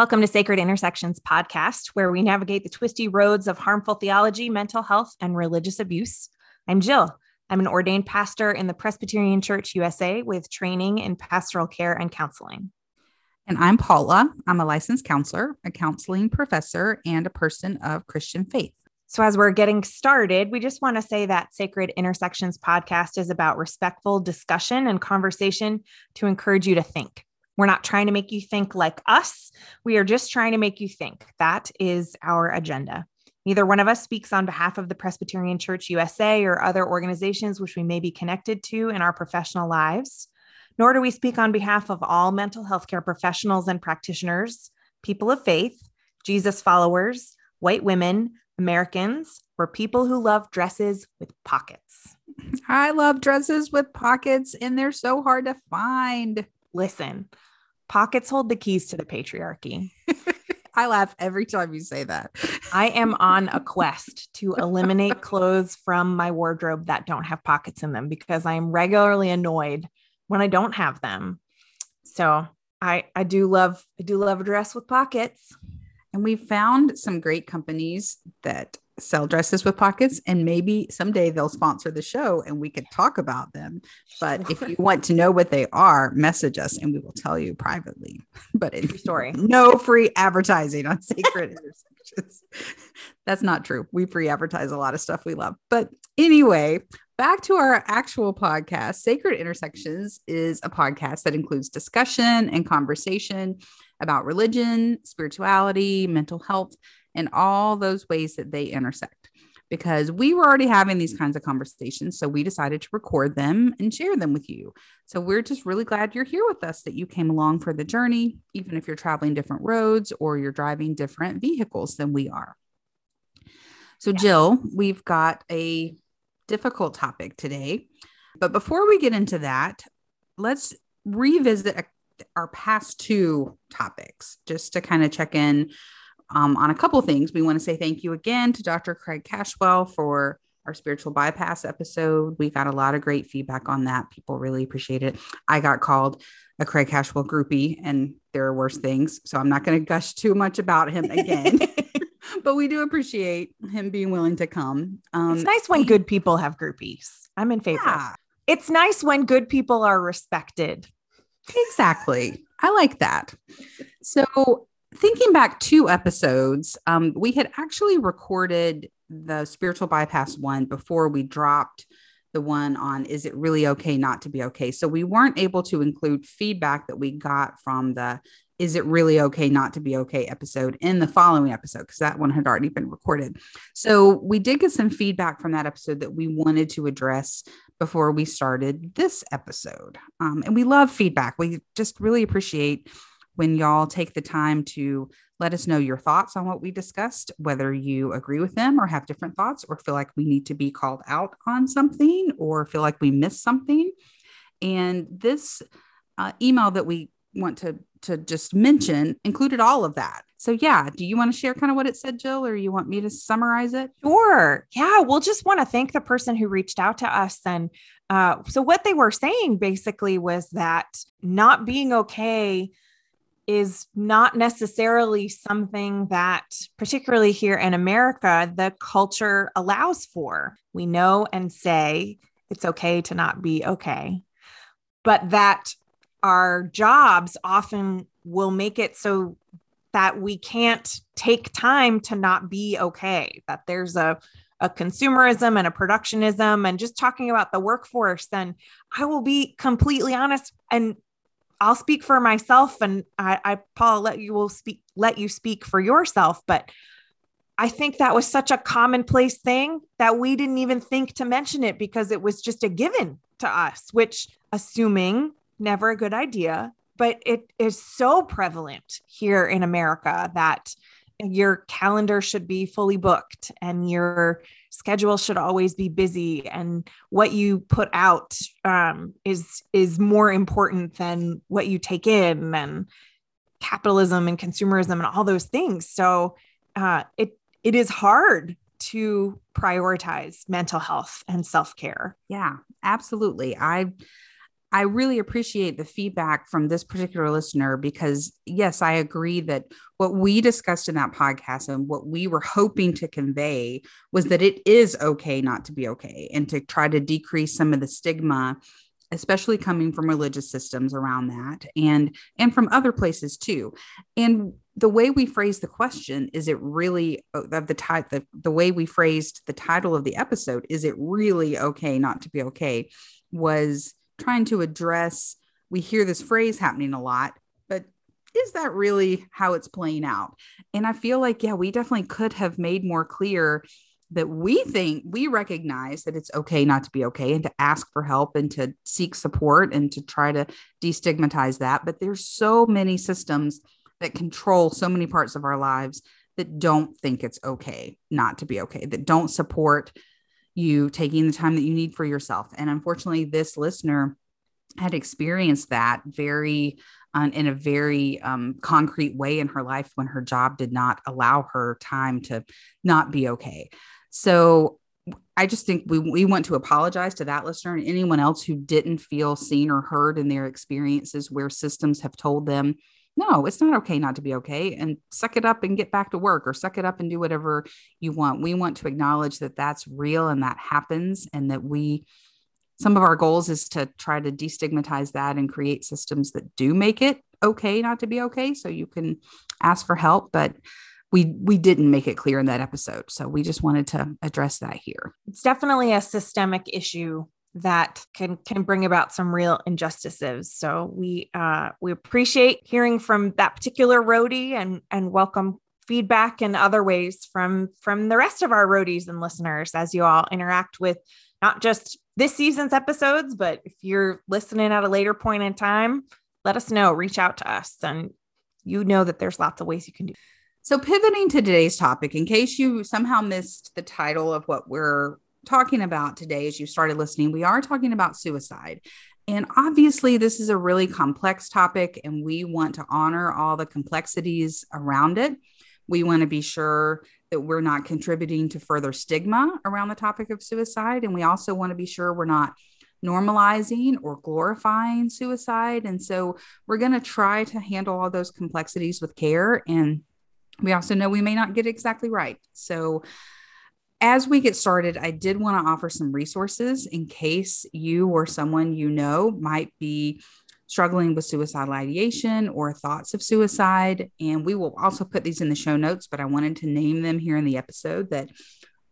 Welcome to Sacred Intersections podcast, where we navigate the twisty roads of harmful theology, mental health, and religious abuse. I'm Jill. I'm an ordained pastor in the Presbyterian Church USA with training in pastoral care and counseling. And I'm Paula. I'm a licensed counselor, a counseling professor, and a person of Christian faith. So, as we're getting started, we just want to say that Sacred Intersections podcast is about respectful discussion and conversation to encourage you to think. We're not trying to make you think like us. We are just trying to make you think. That is our agenda. Neither one of us speaks on behalf of the Presbyterian Church USA or other organizations which we may be connected to in our professional lives, nor do we speak on behalf of all mental health care professionals and practitioners, people of faith, Jesus followers, white women, Americans, or people who love dresses with pockets. I love dresses with pockets, and they're so hard to find. Listen, Pockets hold the keys to the patriarchy. I laugh every time you say that. I am on a quest to eliminate clothes from my wardrobe that don't have pockets in them because I am regularly annoyed when I don't have them. So I I do love I do love a dress with pockets. And we found some great companies that sell dresses with pockets and maybe someday they'll sponsor the show and we could talk about them. But if you want to know what they are message us and we will tell you privately. But in story. no free advertising on sacred intersections. That's not true. We free advertise a lot of stuff we love. But anyway back to our actual podcast. Sacred intersections is a podcast that includes discussion and conversation about religion spirituality mental health and all those ways that they intersect because we were already having these kinds of conversations. So we decided to record them and share them with you. So we're just really glad you're here with us, that you came along for the journey, even if you're traveling different roads or you're driving different vehicles than we are. So, yes. Jill, we've got a difficult topic today. But before we get into that, let's revisit our past two topics just to kind of check in um, on a couple of things. We want to say thank you again to Dr. Craig Cashwell for our spiritual bypass episode. We got a lot of great feedback on that. People really appreciate it. I got called a Craig Cashwell groupie, and there are worse things. So I'm not going to gush too much about him again. but we do appreciate him being willing to come. Um, it's nice when good people have groupies. I'm in favor. Yeah. It's nice when good people are respected. Exactly. I like that. So thinking back two episodes, um, we had actually recorded the spiritual bypass one before we dropped the one on is it really okay not to be okay? So we weren't able to include feedback that we got from the is it really okay not to be okay episode in the following episode because that one had already been recorded. So we did get some feedback from that episode that we wanted to address before we started this episode. Um, and we love feedback. We just really appreciate when y'all take the time to let us know your thoughts on what we discussed, whether you agree with them or have different thoughts, or feel like we need to be called out on something, or feel like we missed something. And this uh, email that we want to to just mention included all of that. So yeah, do you want to share kind of what it said, Jill, or you want me to summarize it? Sure. Yeah, we'll just want to thank the person who reached out to us. And uh, so what they were saying basically was that not being okay is not necessarily something that, particularly here in America, the culture allows for. We know and say it's okay to not be okay, but that our jobs often will make it so that we can't take time to not be okay, that there's a a consumerism and a productionism and just talking about the workforce then i will be completely honest and I'll speak for myself and I, I Paul let you will speak let you speak for yourself. But I think that was such a commonplace thing that we didn't even think to mention it because it was just a given to us which assuming never a good idea. But it is so prevalent here in America that your calendar should be fully booked and your schedule should always be busy and what you put out um, is is more important than what you take in and capitalism and consumerism and all those things. So uh, it it is hard to prioritize mental health and self-care. Yeah absolutely. I I really appreciate the feedback from this particular listener because, yes, I agree that what we discussed in that podcast and what we were hoping to convey was that it is okay not to be okay and to try to decrease some of the stigma especially coming from religious systems around that and and from other places too. And the way we phrase the question is it really uh, of the type the, the way we phrased the title of the episode is it really okay not to be okay was trying to address we hear this phrase happening a lot but is that really how it's playing out? And i feel like yeah we definitely could have made more clear that we think we recognize that it's okay not to be okay and to ask for help and to seek support and to try to destigmatize that. But there's so many systems that control so many parts of our lives that don't think it's okay not to be okay that don't support you taking the time that you need for yourself. And unfortunately, this listener had experienced that very uh, in a very um, concrete way in her life when her job did not allow her time to not be okay. So I just think we, we want to apologize to that listener and anyone else who didn't feel seen or heard in their experiences where systems have told them no, it's not okay not to be okay and suck it up and get back to work or suck it up and do whatever you want. We want to acknowledge that that's real and that happens and that we some of our goals is to try to destigmatize that and create systems that do make it okay not to be okay so you can ask for help but we we didn't make it clear in that episode so we just wanted to address that here it's definitely a systemic issue that can can bring about some real injustices. So we uh, we appreciate hearing from that particular roadie and and welcome feedback in other ways from from the rest of our roadies and listeners as you all interact with not just this season's episodes, but if you're listening at a later point in time, let us know. Reach out to us, and you know that there's lots of ways you can do. So pivoting to today's topic, in case you somehow missed the title of what we're talking about today, as you started listening, we are talking about suicide. And obviously, this is a really complex topic, and we want to honor all the complexities around it. We want to be sure that we're not contributing to further stigma around the topic of suicide. And we also want to be sure we're not normalizing or glorifying suicide. And so we're going to try to handle all those complexities with care. And we also know we may not get exactly right. So as we get started, I did want to offer some resources in case you or someone you know might be struggling with suicidal ideation or thoughts of suicide. And we will also put these in the show notes, but I wanted to name them here in the episode that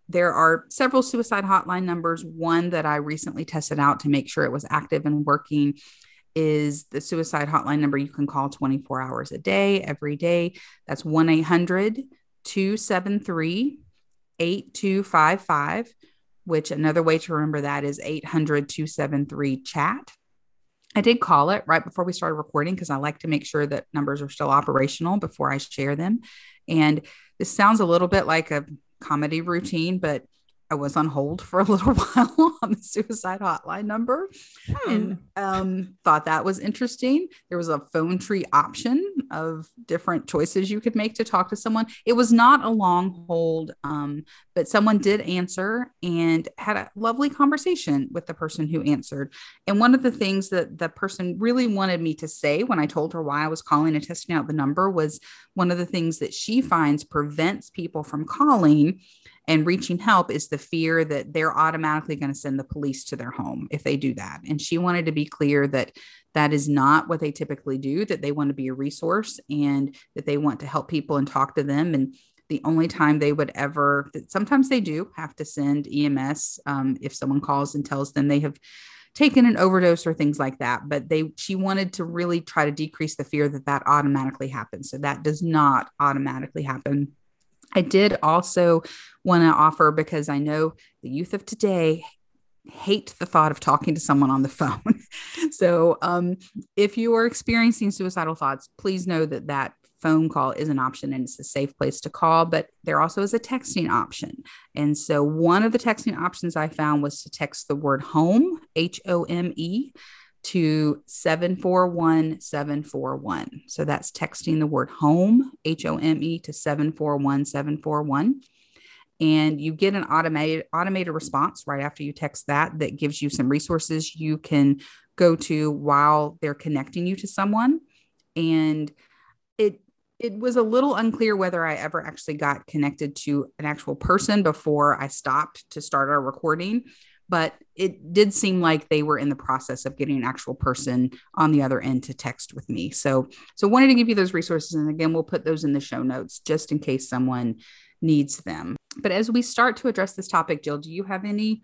there are several suicide hotline numbers. One that I recently tested out to make sure it was active and working is the suicide hotline number you can call 24 hours a day, every day. That's 1 800 273 8255, which another way to remember that is 800 273 chat. I did call it right before we started recording because I like to make sure that numbers are still operational before I share them. And this sounds a little bit like a comedy routine, but I was on hold for a little while on the suicide hotline number hmm. and um, thought that was interesting. There was a phone tree option of different choices you could make to talk to someone. It was not a long hold, um, but someone did answer and had a lovely conversation with the person who answered. And one of the things that the person really wanted me to say when I told her why I was calling and testing out the number was one of the things that she finds prevents people from calling and reaching help is the fear that they're automatically going to send the police to their home if they do that. And she wanted to be clear that that is not what they typically do, that they want to be a resource and that they want to help people and talk to them. And the only time they would ever, sometimes they do have to send EMS um, if someone calls and tells them they have taken an overdose or things like that but they she wanted to really try to decrease the fear that that automatically happens so that does not automatically happen I did also want to offer because I know the youth of today hate the thought of talking to someone on the phone. so, um, if you are experiencing suicidal thoughts, please know that that phone call is an option and it's a safe place to call, but there also is a texting option. And so, one of the texting options I found was to text the word home, H O M E, to 741741. So that's texting the word home, H O M E, to 741741. And you get an automated automated response right after you text that that gives you some resources you can go to while they're connecting you to someone. And it it was a little unclear whether I ever actually got connected to an actual person before I stopped to start our recording but it did seem like they were in the process of getting an actual person on the other end to text with me. So, so wanted to give you those resources, and again, we'll put those in the show notes just in case someone needs them. But as we start to address this topic, Jill, do you have any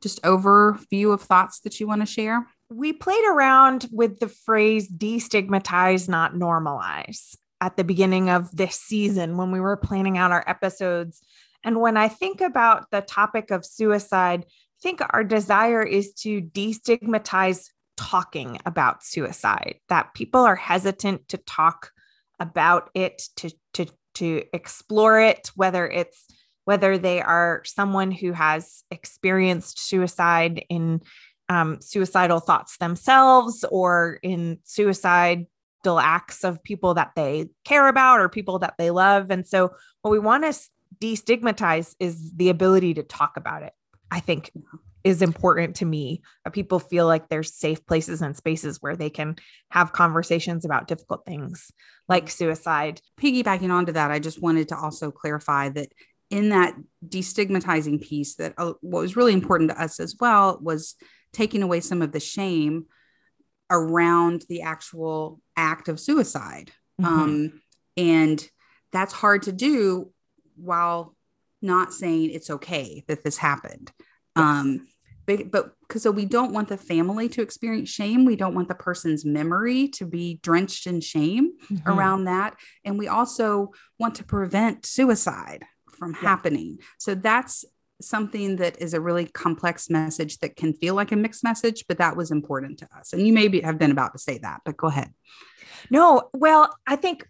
just overview of thoughts that you want to share? We played around with the phrase destigmatize, not normalize at the beginning of this season when we were planning out our episodes. And when I think about the topic of suicide, think our desire is to destigmatize talking about suicide, that people are hesitant to talk about it, to, to, to explore it, whether it's whether they are someone who has experienced suicide in um, suicidal thoughts themselves or in suicidal acts of people that they care about or people that they love. And so, what we want to destigmatize is the ability to talk about it. I think is important to me. That people feel like there's safe places and spaces where they can have conversations about difficult things like suicide. Piggybacking onto that, I just wanted to also clarify that in that destigmatizing piece, that uh, what was really important to us as well was taking away some of the shame around the actual act of suicide. Mm-hmm. Um, and that's hard to do while not saying it's okay that this happened. Yes. Um, but but because so we don't want the family to experience shame. We don't want the person's memory to be drenched in shame mm-hmm. around that. And we also want to prevent suicide from yeah. happening. So that's something that is a really complex message that can feel like a mixed message, but that was important to us. And you maybe have been about to say that, but go ahead. No, well, I think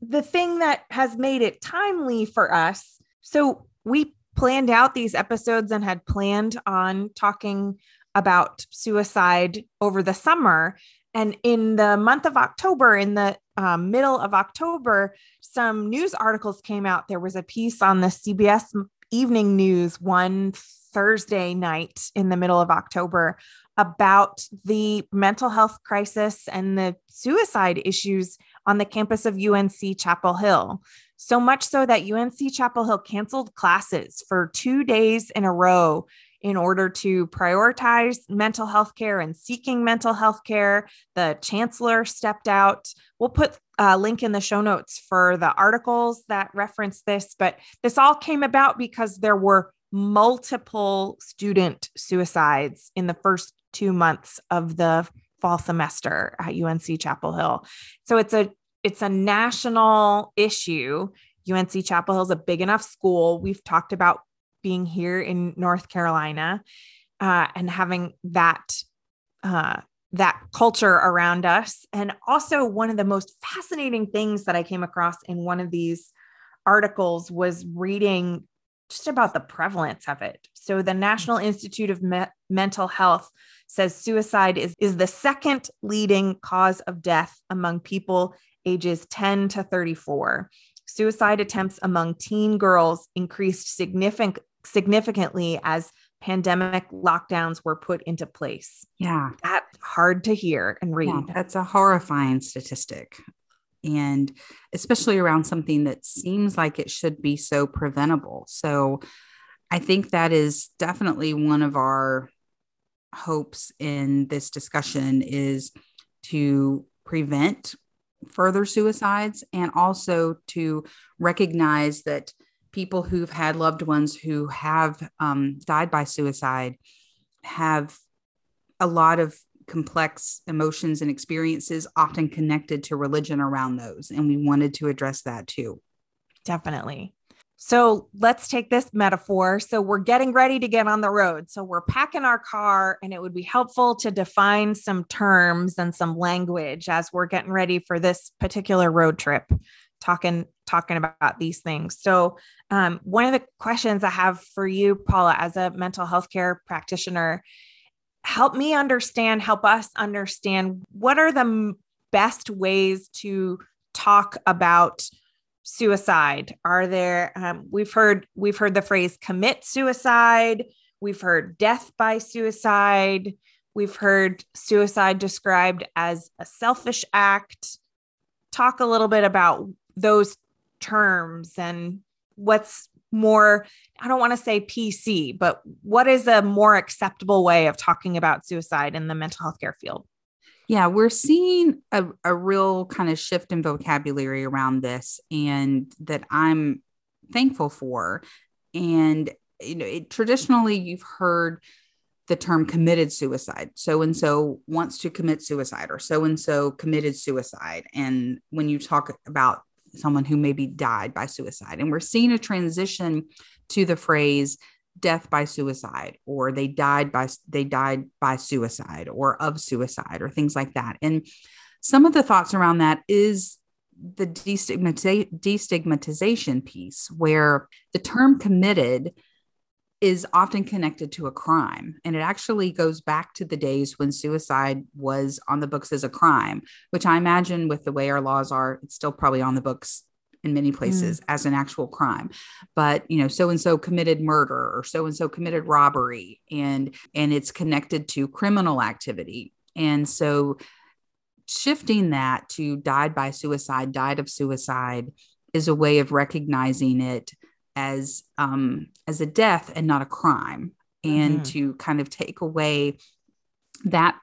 the thing that has made it timely for us. So we planned out these episodes and had planned on talking about suicide over the summer. And in the month of October, in the um, middle of October, some news articles came out. There was a piece on the CBS Evening News one Thursday night in the middle of October about the mental health crisis and the suicide issues on the campus of UNC Chapel Hill. So much so that UNC Chapel Hill canceled classes for two days in a row in order to prioritize mental health care and seeking mental health care. The chancellor stepped out. We'll put a link in the show notes for the articles that reference this, but this all came about because there were multiple student suicides in the first two months of the fall semester at UNC Chapel Hill. So it's a it's a national issue. UNC Chapel Hill is a big enough school. We've talked about being here in North Carolina uh, and having that uh, that culture around us. And also, one of the most fascinating things that I came across in one of these articles was reading just about the prevalence of it. So, the National Institute of Me- Mental Health says suicide is, is the second leading cause of death among people ages 10 to 34. Suicide attempts among teen girls increased significant, significantly as pandemic lockdowns were put into place. Yeah. That's hard to hear and read. Yeah, that's a horrifying statistic. And especially around something that seems like it should be so preventable. So I think that is definitely one of our hopes in this discussion is to prevent further suicides and also to recognize that people who've had loved ones who have um, died by suicide have a lot of complex emotions and experiences often connected to religion around those and we wanted to address that too. Definitely so let's take this metaphor. So we're getting ready to get on the road. So we're packing our car, and it would be helpful to define some terms and some language as we're getting ready for this particular road trip, talking talking about these things. So um, one of the questions I have for you, Paula, as a mental health care practitioner, help me understand, help us understand what are the best ways to talk about suicide? Are there um, we've heard we've heard the phrase commit suicide, we've heard death by suicide. we've heard suicide described as a selfish act. Talk a little bit about those terms and what's more, I don't want to say PC, but what is a more acceptable way of talking about suicide in the mental health care field? Yeah, we're seeing a, a real kind of shift in vocabulary around this, and that I'm thankful for. And you know, it, traditionally, you've heard the term committed suicide. So and so wants to commit suicide, or so and so committed suicide. And when you talk about someone who maybe died by suicide. And we're seeing a transition to the phrase death by suicide or they died by they died by suicide or of suicide or things like that. And some of the thoughts around that is the destigmatization piece where the term committed is often connected to a crime. And it actually goes back to the days when suicide was on the books as a crime, which I imagine with the way our laws are, it's still probably on the books in many places mm. as an actual crime but you know so and so committed murder or so and so committed robbery and and it's connected to criminal activity and so shifting that to died by suicide died of suicide is a way of recognizing it as um, as a death and not a crime, and mm-hmm. to kind of take away that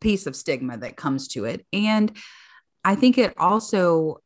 piece of stigma that comes to it. And I think it also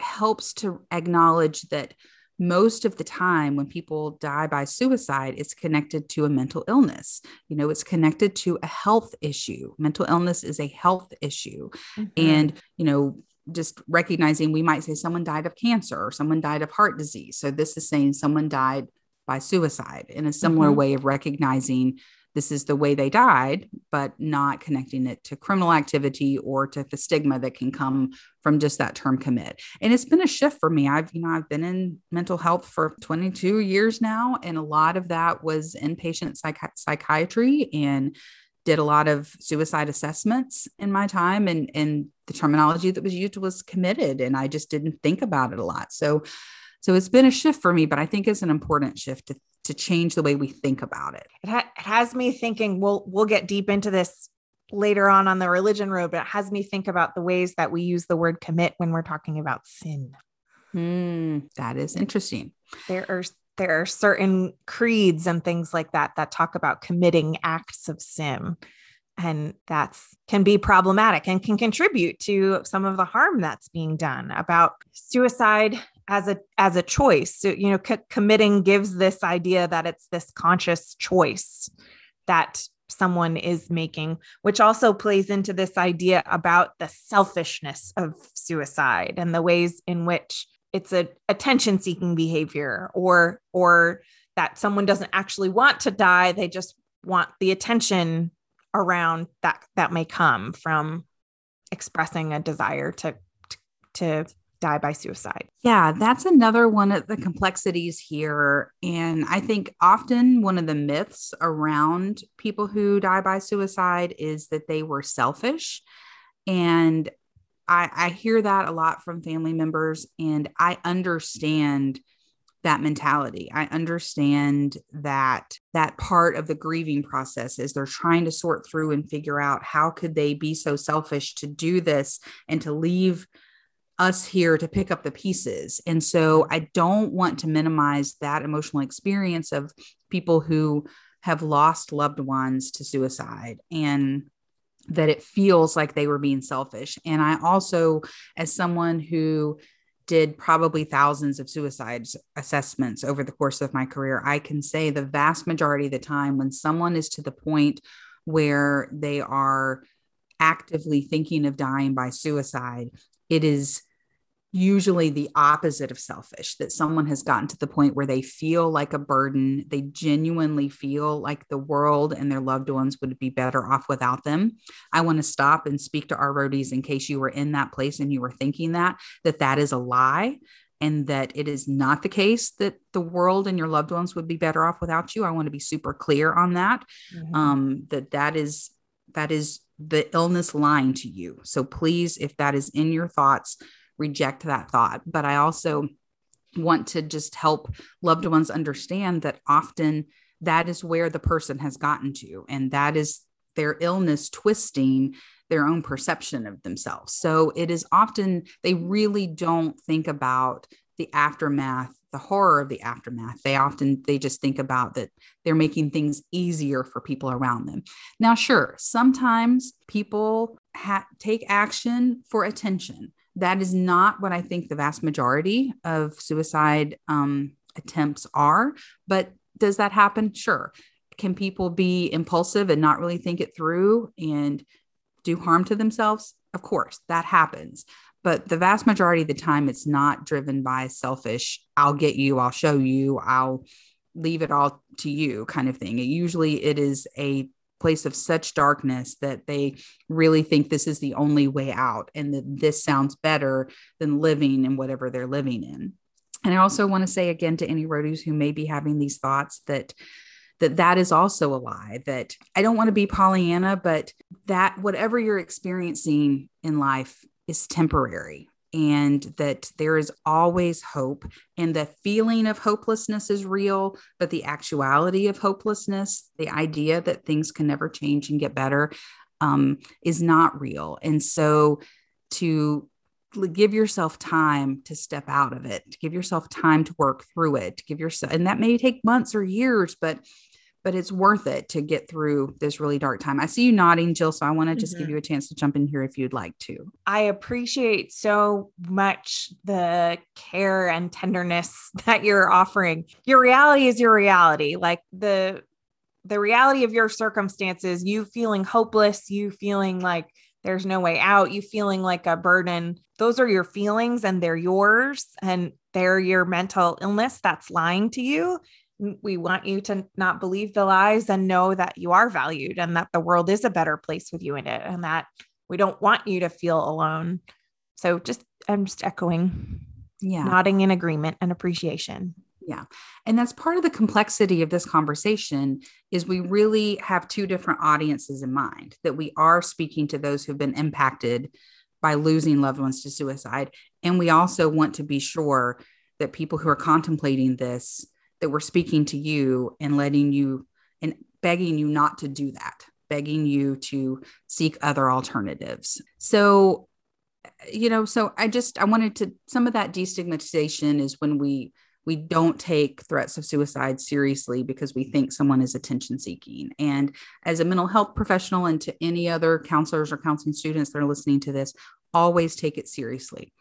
helps to acknowledge that most of the time when people die by suicide it's connected to a mental illness you know it's connected to a health issue mental illness is a health issue mm-hmm. and you know just recognizing we might say someone died of cancer or someone died of heart disease. So this is saying someone died by suicide in a similar mm-hmm. way of recognizing this is the way they died, but not connecting it to criminal activity or to the stigma that can come from just that term commit. And it's been a shift for me. I've, you know, I've been in mental health for 22 years now, and a lot of that was inpatient psych- psychiatry and did a lot of suicide assessments in my time and and the terminology that was used was committed and I just didn't think about it a lot. So so it's been a shift for me, but I think it's an important shift to to change the way we think about it. It, ha- it has me thinking we'll we'll get deep into this later on on the religion road, but it has me think about the ways that we use the word commit when we're talking about sin. Mm, that is interesting. There are there are certain creeds and things like that that talk about committing acts of sin and that's can be problematic and can contribute to some of the harm that's being done about suicide as a as a choice. So you know c- committing gives this idea that it's this conscious choice that someone is making which also plays into this idea about the selfishness of suicide and the ways in which it's a attention seeking behavior or or that someone doesn't actually want to die. They just want the attention around that that may come from expressing a desire to to die by suicide. Yeah, that's another one of the complexities here and I think often one of the myths around people who die by suicide is that they were selfish and I, I hear that a lot from family members, and I understand that mentality. I understand that that part of the grieving process is they're trying to sort through and figure out how could they be so selfish to do this and to leave us here to pick up the pieces. And so I don't want to minimize that emotional experience of people who have lost loved ones to suicide and that it feels like they were being selfish. And I also, as someone who did probably thousands of suicide assessments over the course of my career, I can say the vast majority of the time when someone is to the point where they are actively thinking of dying by suicide, it is usually the opposite of selfish that someone has gotten to the point where they feel like a burden they genuinely feel like the world and their loved ones would be better off without them. I want to stop and speak to our roadies in case you were in that place and you were thinking that that that is a lie and that it is not the case that the world and your loved ones would be better off without you. I want to be super clear on that. Mm-hmm. um, that that is that is the illness lying to you. So please if that is in your thoughts reject that thought. But I also want to just help loved ones understand that often that is where the person has gotten to. And that is their illness twisting their own perception of themselves. So it is often, they really don't think about the aftermath the horror of the aftermath they often they just think about that they're making things easier for people around them now sure sometimes people ha- take action for attention that is not what i think the vast majority of suicide um, attempts are but does that happen? Sure. Can people be impulsive and not really think it through and do harm to themselves? Of course that happens. But the vast majority of the time it's not driven by selfish i'll get you i'll show you i'll leave it all to you kind of thing. It usually it is a place of such darkness that they really think this is the only way out and that this sounds better than living in whatever they're living in. And i also want to say again to any roadies who may be having these thoughts that that that is also a lie that i don't want to be pollyanna but that whatever you're experiencing in life is temporary and that there is always hope and the feeling of hopelessness is real but the actuality of hopelessness the idea that things can never change and get better um, is not real. And so to give yourself time to step out of it to give yourself time to work through it to give yourself and that may take months or years but but it's worth it to get through this really dark time. I see you nodding, Jill. So I want to just mm-hmm. give you a chance to jump in here if you'd like to. I appreciate so much the care and tenderness that you're offering. Your reality is your reality. Like the the reality of your circumstances, you feeling hopeless, you feeling like there's no way out, you feeling like a burden. Those are your feelings and they're yours and they're your mental illness that's lying to you we want you to not believe the lies and know that you are valued and that the world is a better place with you in it and that we don't want you to feel alone. So just I'm just echoing, yeah, nodding in agreement and appreciation. Yeah. And that's part of the complexity of this conversation is we really have two different audiences in mind that we are speaking to those who've been impacted by losing loved ones to suicide and we also want to be sure that people who are contemplating this that we're speaking to you and letting you and begging you not to do that, begging you to seek other alternatives. So, you know, so I just I wanted to some of that destigmatization is when we we don't take threats of suicide seriously because we think someone is attention seeking. And as a mental health professional and to any other counselors or counseling students that are listening to this, always take it seriously.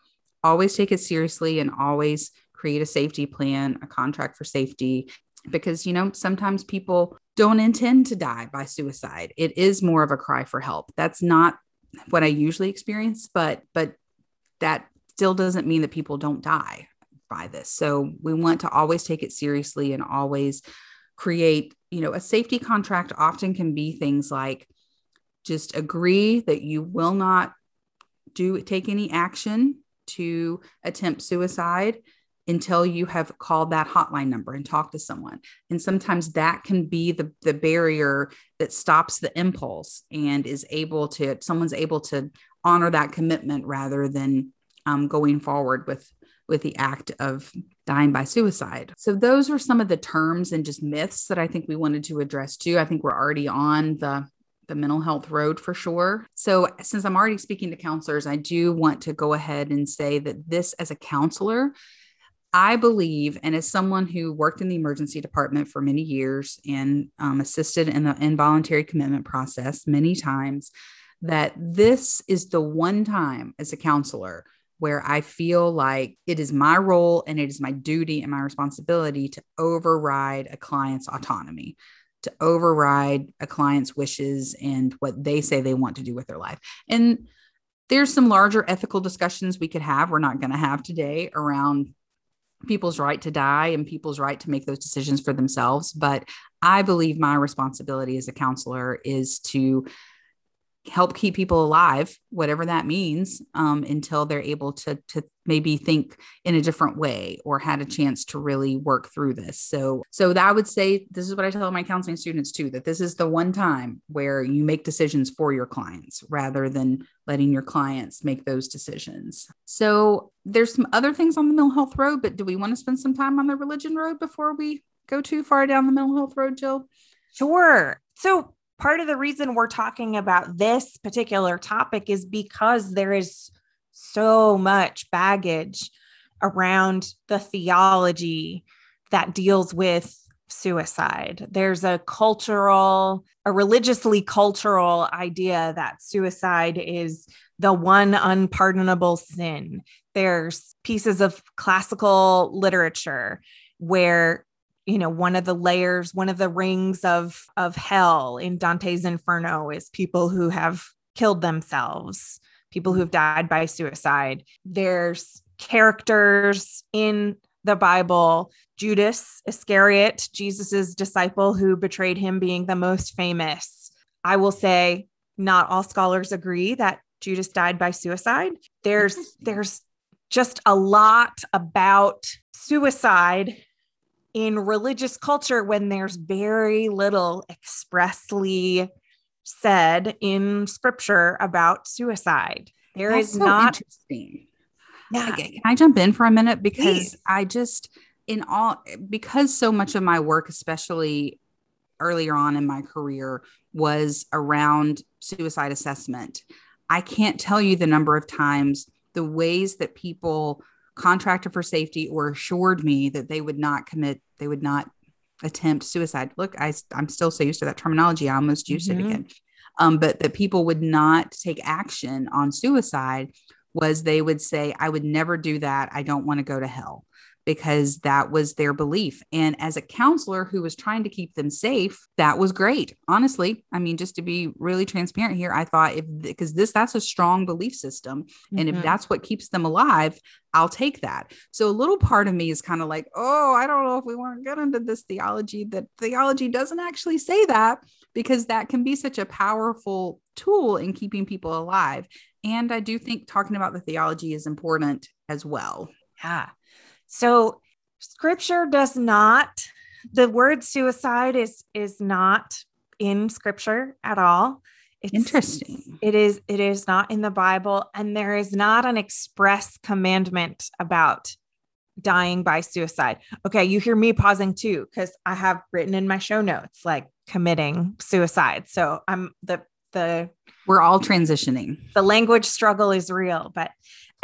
Always take it seriously and always create a safety plan, a contract for safety, because, you know, sometimes people don't intend to die by suicide. It is more of a cry for help. That's not what I usually experience, but, but that still doesn't mean that people don't die by this. So we want to always take it seriously and always create, you know, a safety contract often can be things like just agree that you will not do take any action to attempt suicide until you have called that hotline number and talked to someone. And sometimes that can be the, the barrier that stops the impulse and is able to, someone's able to honor that commitment rather than um, going forward with with the act of dying by suicide. So those are some of the terms and just myths that I think we wanted to address too. I think we're already on the the mental health road for sure. So, since I'm already speaking to counselors, I do want to go ahead and say that this, as a counselor, I believe, and as someone who worked in the emergency department for many years and um, assisted in the involuntary commitment process many times, that this is the one time as a counselor where I feel like it is my role and it is my duty and my responsibility to override a client's autonomy, to override a client's wishes and what they say they want to do with their life. And there's some larger ethical discussions we could have. We're not going to have today around people's right to die and people's right to make those decisions for themselves. But I believe my responsibility as a counselor is to help keep people alive, whatever that means, um, until they're able to to maybe think in a different way or had a chance to really work through this. So, so that would say this is what I tell my counseling students too: that this is the one time where you make decisions for your clients rather than letting your clients make those decisions. So, there's some other things on the mental health road, but do we want to spend some time on the religion road before we go too far down the mental health road, Jill? Sure. So part of the reason we're talking about this particular topic is because there is so much baggage around the theology that deals with suicide. There's a cultural, a religiously cultural idea that suicide is the one unpardonable sin. There's pieces of classical literature where you know one of the layers one of the rings of of hell in dante's inferno is people who have killed themselves people who have died by suicide. There's characters in the bible judas iscariot jesus's disciple who betrayed him being the most famous. I will say not all scholars agree that judas died by suicide. There's there's just a lot about suicide in religious culture when there's very little expressly said in scripture about suicide. There That's is so not interesting. Yeah. Can I jump in for a minute? Because Please. I just, in all, because so much of my work, especially earlier on in my career, was around suicide assessment. I can't tell you the number of times the ways that people contracted for safety or assured me that they would not commit, they would not attempt suicide. Look, I, I'm still so used to that terminology. I almost used mm-hmm. it again. Um, but that people would not take action on suicide was they would say, I would never do that. I don't want to go to hell because that was their belief. And as a counselor who was trying to keep them safe, that was great. Honestly, I mean, just to be really transparent here, I thought if because this that's a strong belief system. Mm-hmm. And if mm-hmm. that's what keeps them alive, I'll take that. So a little part of me is kind of like, oh, I don't know if we want to get into this theology that theology doesn't actually say that because that can be such a powerful tool in keeping people alive. And I do think talking about the theology is important as well. Yeah. So scripture does not the word suicide is is not in scripture at all. It's, Interesting. It is it is not in the Bible and there is not an express commandment about dying by suicide. Okay, you hear me pausing too cuz I have written in my show notes like committing suicide. So I'm the the we're all transitioning. The language struggle is real, but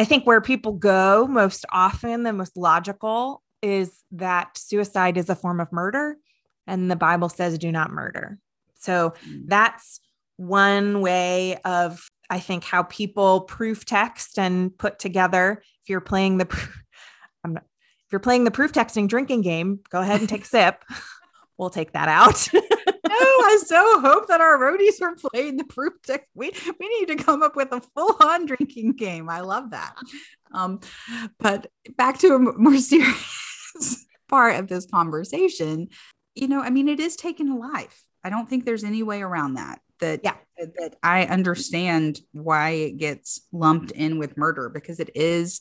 I think where people go most often, the most logical is that suicide is a form of murder and the Bible says do not murder. So mm. that's one way of I think how people proof text and put together if you're playing the I'm not, if you're playing the proof texting drinking game, go ahead and take a sip. We'll take that out. No, I so hope that our roadies are playing the proof text. We we need to come up with a full on drinking game. I love that. Um, but back to a more serious part of this conversation. You know, I mean, it is taking a life. I don't think there's any way around that. That yeah, that, that I understand why it gets lumped in with murder because it is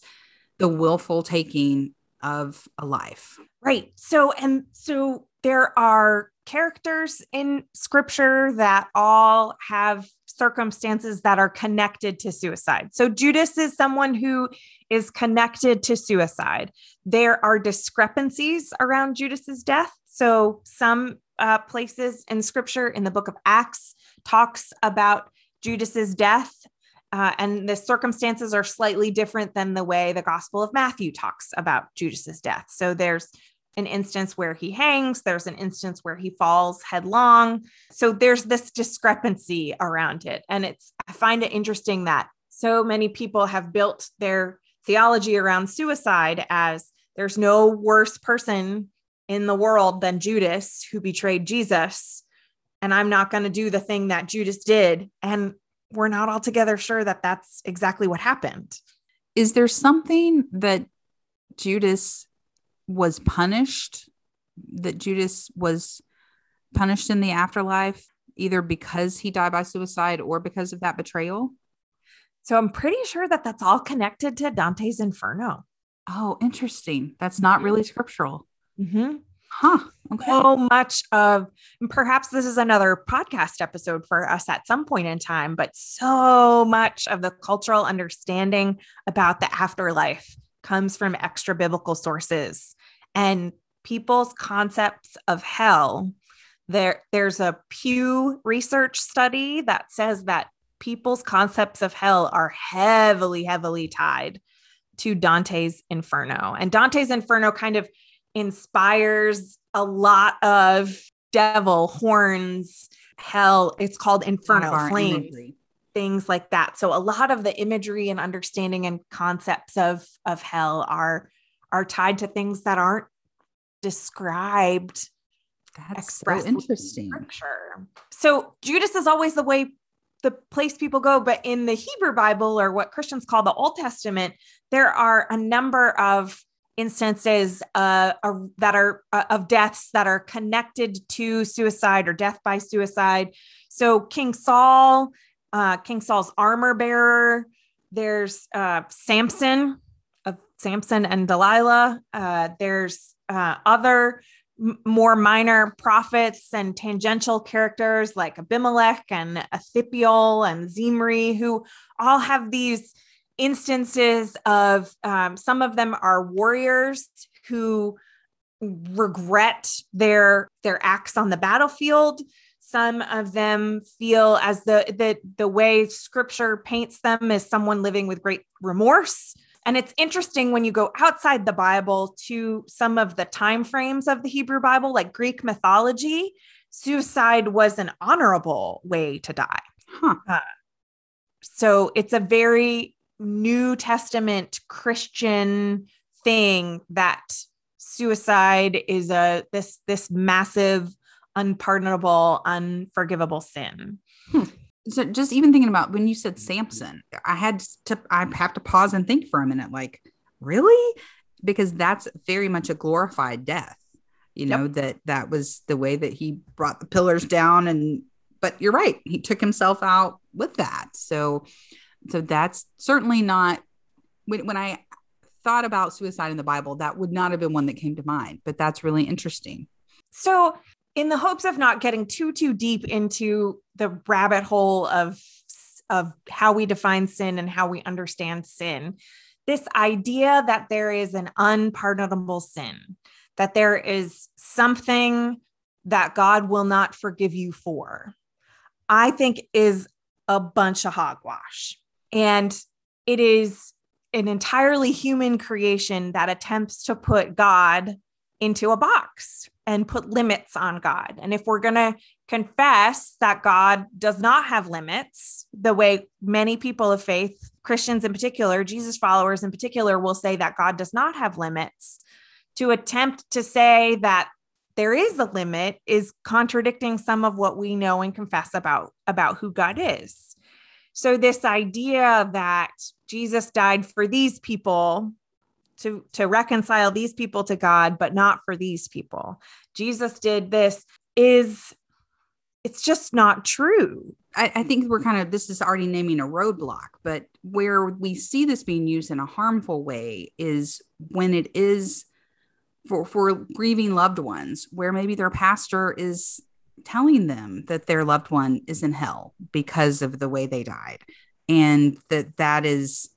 the willful taking of a life. Right. So and so there are characters in scripture that all have circumstances that are connected to suicide. So Judas is someone who is connected to suicide. There are discrepancies around Judas's death. So some uh, places in scripture in the book of Acts talks about Judas's death uh, and the circumstances are slightly different than the way the Gospel of Matthew talks about Judas's death. So there's an instance where he hangs, there's an instance where he falls headlong. So there's this discrepancy around it. And it's, I find it interesting that so many people have built their theology around suicide as there's no worse person in the world than Judas who betrayed Jesus. And I'm not going to do the thing that Judas did. And we're not altogether sure that that's exactly what happened. Is there something that Judas was punished, that Judas was punished in the afterlife, either because he died by suicide or because of that betrayal? So I'm pretty sure that that's all connected to Dante's Inferno. Oh, interesting. That's not really scriptural. Mm-hmm. Huh. Okay. So much of perhaps this is another podcast episode for us at some point in time, but so much of the cultural understanding about the afterlife comes from extra biblical sources and people's concepts of hell There, there's a Pew Research study that says that people's concepts of hell are heavily, heavily tied to Dante's Inferno. And Dante's Inferno kind of inspires a lot of devil horns, hell. It's called Inferno Flames. Imagery things like that. So a lot of the imagery and understanding and concepts of of hell are are tied to things that aren't described. That's so interesting. Sure. So Judas is always the way the place people go, but in the Hebrew Bible or what Christians call the Old Testament, there are a number of instances uh, that are uh, of deaths that are connected to suicide or death by suicide. So King Saul uh, King Saul's armor bearer. There's uh, Samson of Samson and Delilah. Uh, there's uh, other m- more minor prophets and tangential characters like Abimelech and Ahithophel and Zimri, who all have these instances of um, some of them are warriors who regret their their acts on the battlefield. Some of them feel as the the the way scripture paints them as someone living with great remorse. And it's interesting when you go outside the bible to some of the time frames of the hebrew bible like greek mythology suicide was an honorable way to die. Huh. uh, so it's a very new testament christian thing that suicide is a this this massive unpardonable, unforgivable sin. Hmm. So just even thinking about when you said Samson, I had to I have to pause and think for a minute, like, really? Because that's very much a glorified death. You know, yep. that that was the way that he brought the pillars down and but you're right, he took himself out with that. So so that's certainly not when when I thought about suicide in the Bible, that would not have been one that came to mind, but that's really interesting. So in the hopes of not getting too too deep into the rabbit hole of of how we define sin and how we understand sin this idea that there is an unpardonable sin that there is something that god will not forgive you for i think is a bunch of hogwash and it is an entirely human creation that attempts to put god into a box and put limits on God. And if we're going to confess that God does not have limits, the way many people of faith, Christians in particular, Jesus followers in particular, will say that God does not have limits, to attempt to say that there is a limit is contradicting some of what we know and confess about about who God is. So this idea that Jesus died for these people to to reconcile these people to God but not for these people. Jesus did this is it's just not true. I, I, think we're kind of this is already naming a roadblock, but where we see this being used in a harmful way is when it is for for grieving loved ones, where maybe their pastor is telling them that their loved one is in hell because of the way they died, and that that is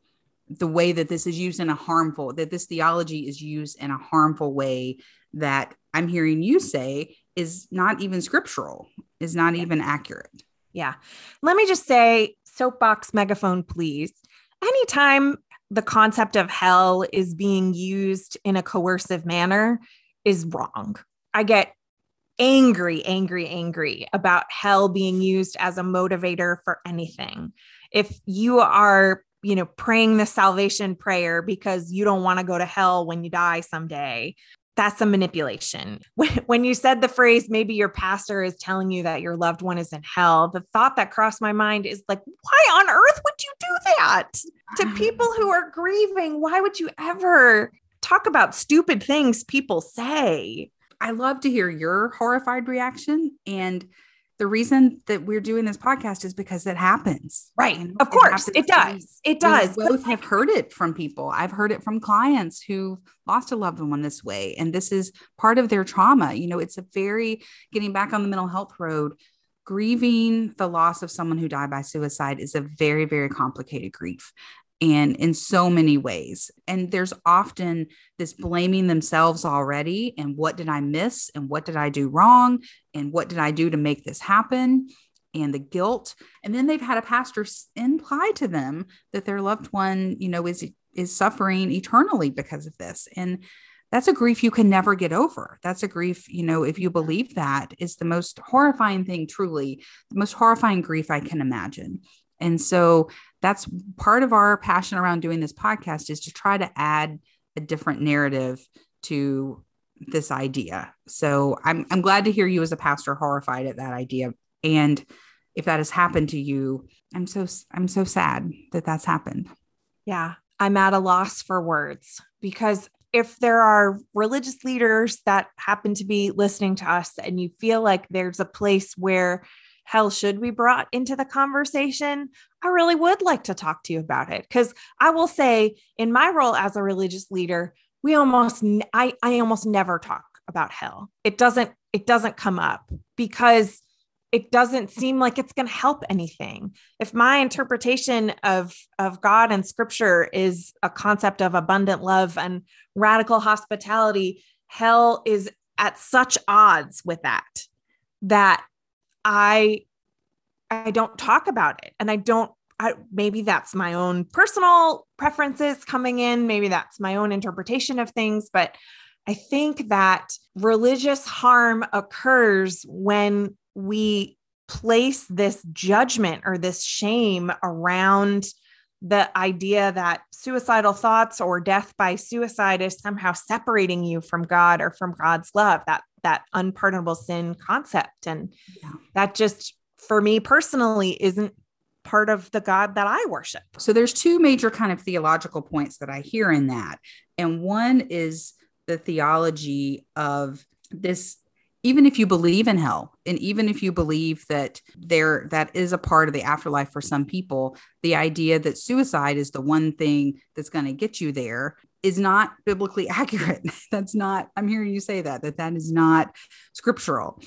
the way that this is used in a harmful that this theology is used in a harmful way that i'm hearing you say is not even scriptural is not even accurate. Yeah. Let me just say soapbox megaphone please. Anytime the concept of hell is being used in a coercive manner is wrong. I get angry angry angry about hell being used as a motivator for anything if you are you know, praying the salvation prayer because you don't want to go to hell when you die someday. That's a manipulation. When when you said the phrase, maybe your pastor is telling you that your loved one is in hell, the thought that crossed my mind is like, why on earth would you do that to people who are grieving? Why would you ever talk about stupid things people say? I love to hear your horrified reaction. And the reason that we're doing this podcast is because it happens. Right. of course. It, it does. It does. We both have heard it from people. I've heard it from clients who lost a loved one this way. And this is part of their trauma. You know, it's a very getting back on the mental health road. Grieving the loss of someone who died by suicide is a very, very complicated grief. And in so many ways. And there's often this blaming themselves already. And what did I miss? And what did I do wrong? And what did I do to make this happen? And the guilt. And then they've had a pastor imply to them that their loved one, you know, is is suffering eternally because of this. And that's a grief you can never get over. That's a grief, you know, if you believe that is the most horrifying thing, truly, the most horrifying grief I can imagine. And so that's part of our passion around doing this podcast is to try to add a different narrative to this idea. So I'm I'm glad to hear you as a pastor horrified at that idea. And if that has happened to you, I'm so I'm so sad that that's happened. Yeah, I'm at a loss for words because if there are religious leaders that happen to be listening to us and you feel like there's a place where hell should be brought into the conversation, I really would like to talk to you about it. Because I will say, in my role as a religious leader, we almost, I, I almost never talk about hell. It doesn't, it doesn't come up because it doesn't seem like it's going to help anything if my interpretation of of god and scripture is a concept of abundant love and radical hospitality hell is at such odds with that that i i don't talk about it. And i don't I, maybe that's my own personal preferences coming in. Maybe that's my own interpretation of things. But i think that religious harm occurs when we place this judgment or this shame around the idea that suicidal thoughts or death by suicide is somehow separating you from God or from God's love that that unpardonable sin concept. And yeah. that just for me personally isn't part of the God that I worship. So there's two major kind of theological points that I hear in that. And one is the theology of this even if you believe in hell and even if you believe that there that is a part of the afterlife for some people the idea that suicide is the one thing that's going to get you there is not biblically accurate that's not i'm hearing you say that that that is not scriptural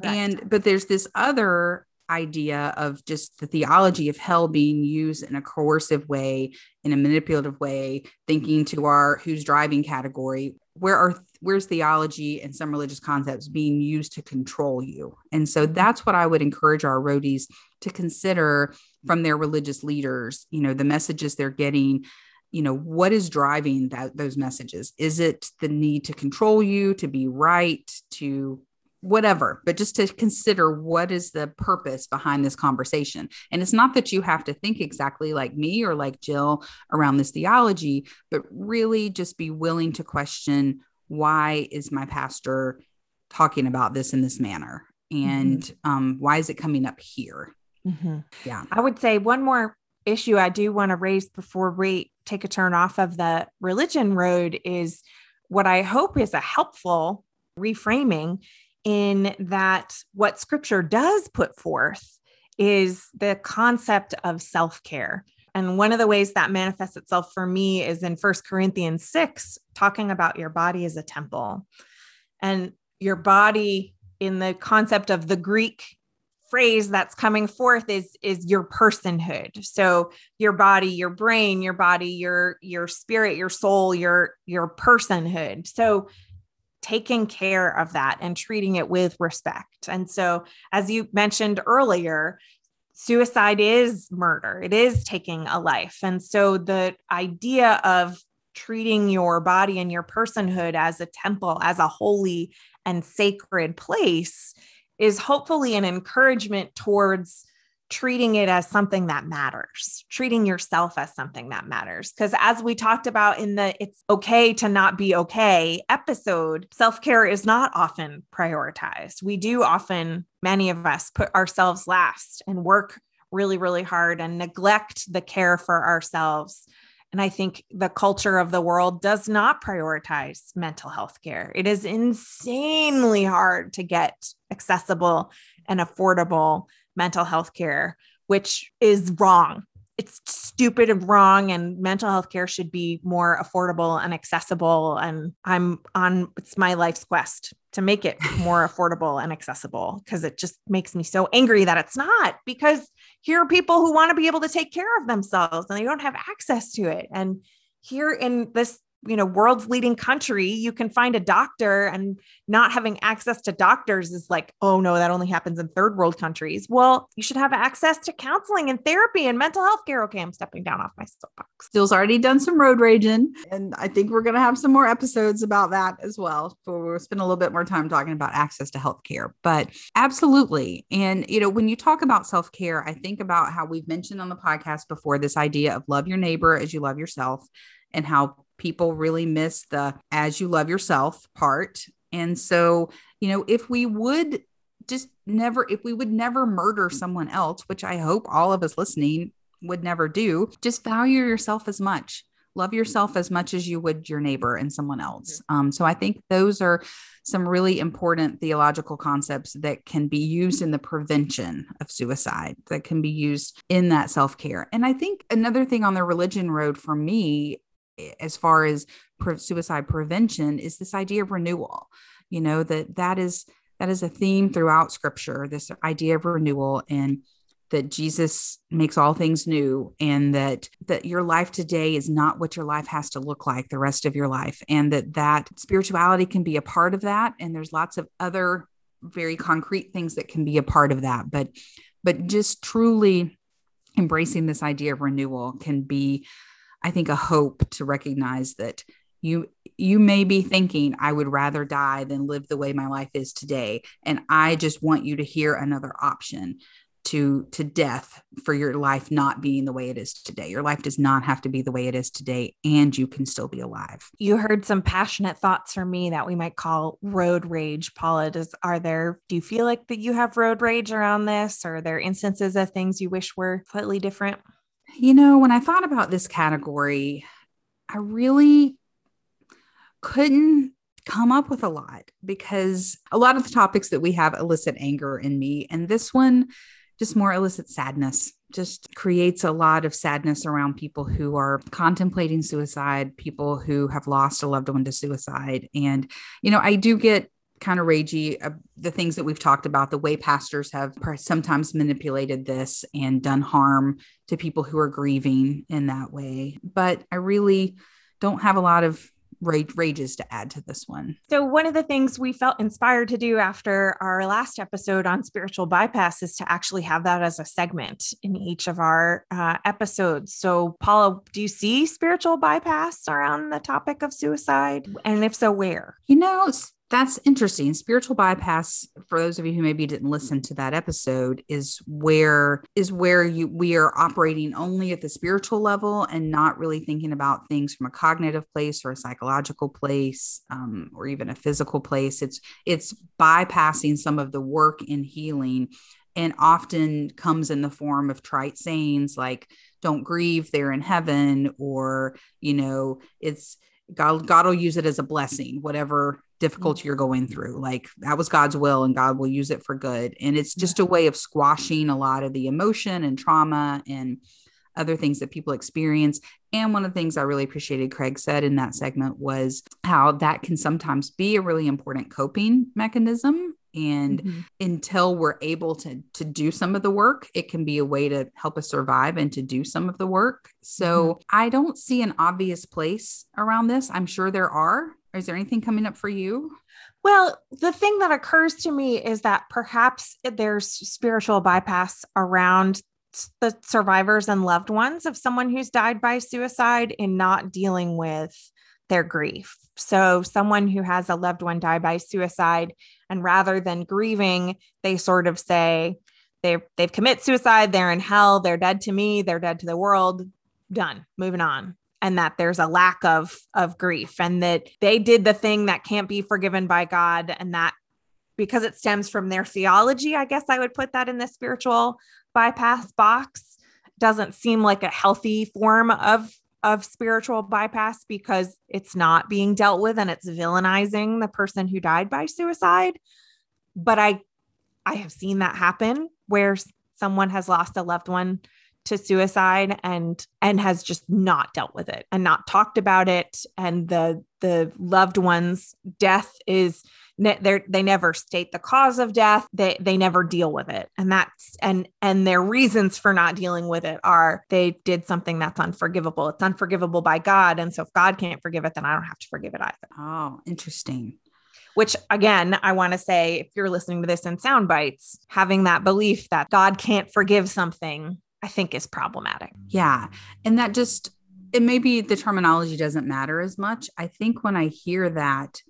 Correct. and but there's this other idea of just the theology of hell being used in a coercive way in a manipulative way thinking to our who's driving category where are where's theology and some religious concepts being used to control you? And so that's what i would encourage our roadies to consider from their religious leaders you know the messages they're getting. You know what is driving that those messages? Is it the need to control you to be right to whatever, but just to consider what is the purpose behind this conversation. And it's not that you have to think exactly like me or like Jill around this theology, but really just be willing to question why is my pastor talking about this in this manner? And mm-hmm. um, why is it coming up here? Mm-hmm. Yeah. I would say one more issue I do want to raise before we take a turn off of the religion road is what I hope is a helpful reframing in that what scripture does put forth is the concept of self care. And one of the ways that manifests itself for me is in First Corinthians 6, talking about your body as a temple. And your body, in the concept of the Greek phrase that's coming forth is is your personhood so your body your brain your body your your spirit your soul your your personhood so taking care of that and treating it with respect. And so, as you mentioned earlier, suicide is murder, it is taking a life. And so, the idea of treating your body and your personhood as a temple, as a holy and sacred place, is hopefully an encouragement towards treating it as something that matters, treating yourself as something that matters. Because as we talked about in the It's Okay to Not Be Okay episode, self care is not often prioritized. We do often, many of us, put ourselves last and work really, really hard and neglect the care for ourselves. And I think the culture of the world does not prioritize mental health care. It is insanely hard to get accessible and affordable mental health care, which is wrong. It's stupid and wrong, and mental health care should be more affordable and accessible. And I'm on it's my life's quest to make it more affordable and accessible because it just makes me so angry that it's not. Because here are people who want to be able to take care of themselves and they don't have access to it and here in this you know world's leading country you can find a doctor and not having access to doctors is like oh no that only happens in third world countries. Well you should have access to counseling and therapy and mental health care. Okay i'm stepping down off my soapbox. Still's already done some road raging. And i think we're going to have some more episodes about that as well so we'll spend a little bit more time talking about access to health care. But absolutely. And you know when you talk about self-care i think about how we've mentioned on the podcast before this idea of love your neighbor as you love yourself and how people really miss the as you love yourself part. And so, you know, if we would just never, if we would never murder someone else, which I hope all of us listening would never do, just value yourself as much. Love yourself as much as you would your neighbor and someone else. Um, so I think those are some really important theological concepts that can be used in the prevention of suicide, that can be used in that self care. And I think another thing on the religion road for me as far as pre- suicide prevention is this idea of renewal. You know that that is that is a theme throughout scripture this idea of renewal and that Jesus makes all things new and that that your life today is not what your life has to look like the rest of your life and that that spirituality can be a part of that and there's lots of other very concrete things that can be a part of that. But but just truly embracing this idea of renewal can be I think a hope to recognize that you you may be thinking I would rather die than live the way my life is today and I just want you to hear another option to to death for your life not being the way it is today. Your life does not have to be the way it is today and you can still be alive. You heard some passionate thoughts from me that we might call road rage. Paula, does are there do you feel like that you have road rage around this or are there instances of things you wish were slightly different? You know, when I thought about this category, I really couldn't come up with a lot because a lot of the topics that we have elicit anger in me. And this one just more elicits sadness, just creates a lot of sadness around people who are contemplating suicide, people who have lost a loved one to suicide. And, you know, I do get kind of ragey uh, the things that we've talked about the way pastors have sometimes manipulated this and done harm to people who are grieving in that way. But i really don't have a lot of rage, rages to add to this one. So one of the things we felt inspired to do after our last episode on spiritual bypass is to actually have that as a segment in each of our uh, episodes. So paula do you see spiritual bypass around the topic of suicide? And if so where? You know that's interesting. Spiritual bypass, for those of you who maybe didn't listen to that episode, is where is where you we are operating only at the spiritual level and not really thinking about things from a cognitive place or a psychological place um, or even a physical place. It's it's bypassing some of the work in healing, and often comes in the form of trite sayings like "Don't grieve, they're in heaven," or you know, it's God, God will use it as a blessing, whatever difficulty you're going through. Like that was God's will and God will use it for good. And it's just a way of squashing a lot of the emotion and trauma and other things that people experience. And one of the things I really appreciated Craig said in that segment was how that can sometimes be a really important coping mechanism and mm-hmm. until we're able to to do some of the work it can be a way to help us survive and to do some of the work so mm-hmm. i don't see an obvious place around this i'm sure there are is there anything coming up for you? Well, the thing that occurs to me is that perhaps there's spiritual bypass around the survivors and loved ones of someone who's died by suicide in not dealing with their grief. So, someone who has a loved one die by suicide, and rather than grieving, they sort of say, they've, they've commit suicide, they're in hell, they're dead to me, they're dead to the world, done, moving on and that there's a lack of of grief and that they did the thing that can't be forgiven by God and that because it stems from their theology I guess I would put that in the spiritual bypass box doesn't seem like a healthy form of of spiritual bypass because it's not being dealt with and it's villainizing the person who died by suicide. But I I have seen that happen where someone has lost a loved one to suicide and and has just not dealt with it and not talked about it. And the the loved one's death is they they never state the cause of death. They they never deal with it. And that's and and their reasons for not dealing with it are they did something that's unforgivable. It's unforgivable by god. And so if god can't forgive it then i don't have to forgive it either. Oh interesting. Which again i want to say if you're listening to this in sound bites having that belief that god can't forgive something i think is problematic yeah and that just it maybe the terminology doesn't matter as much i think when i hear that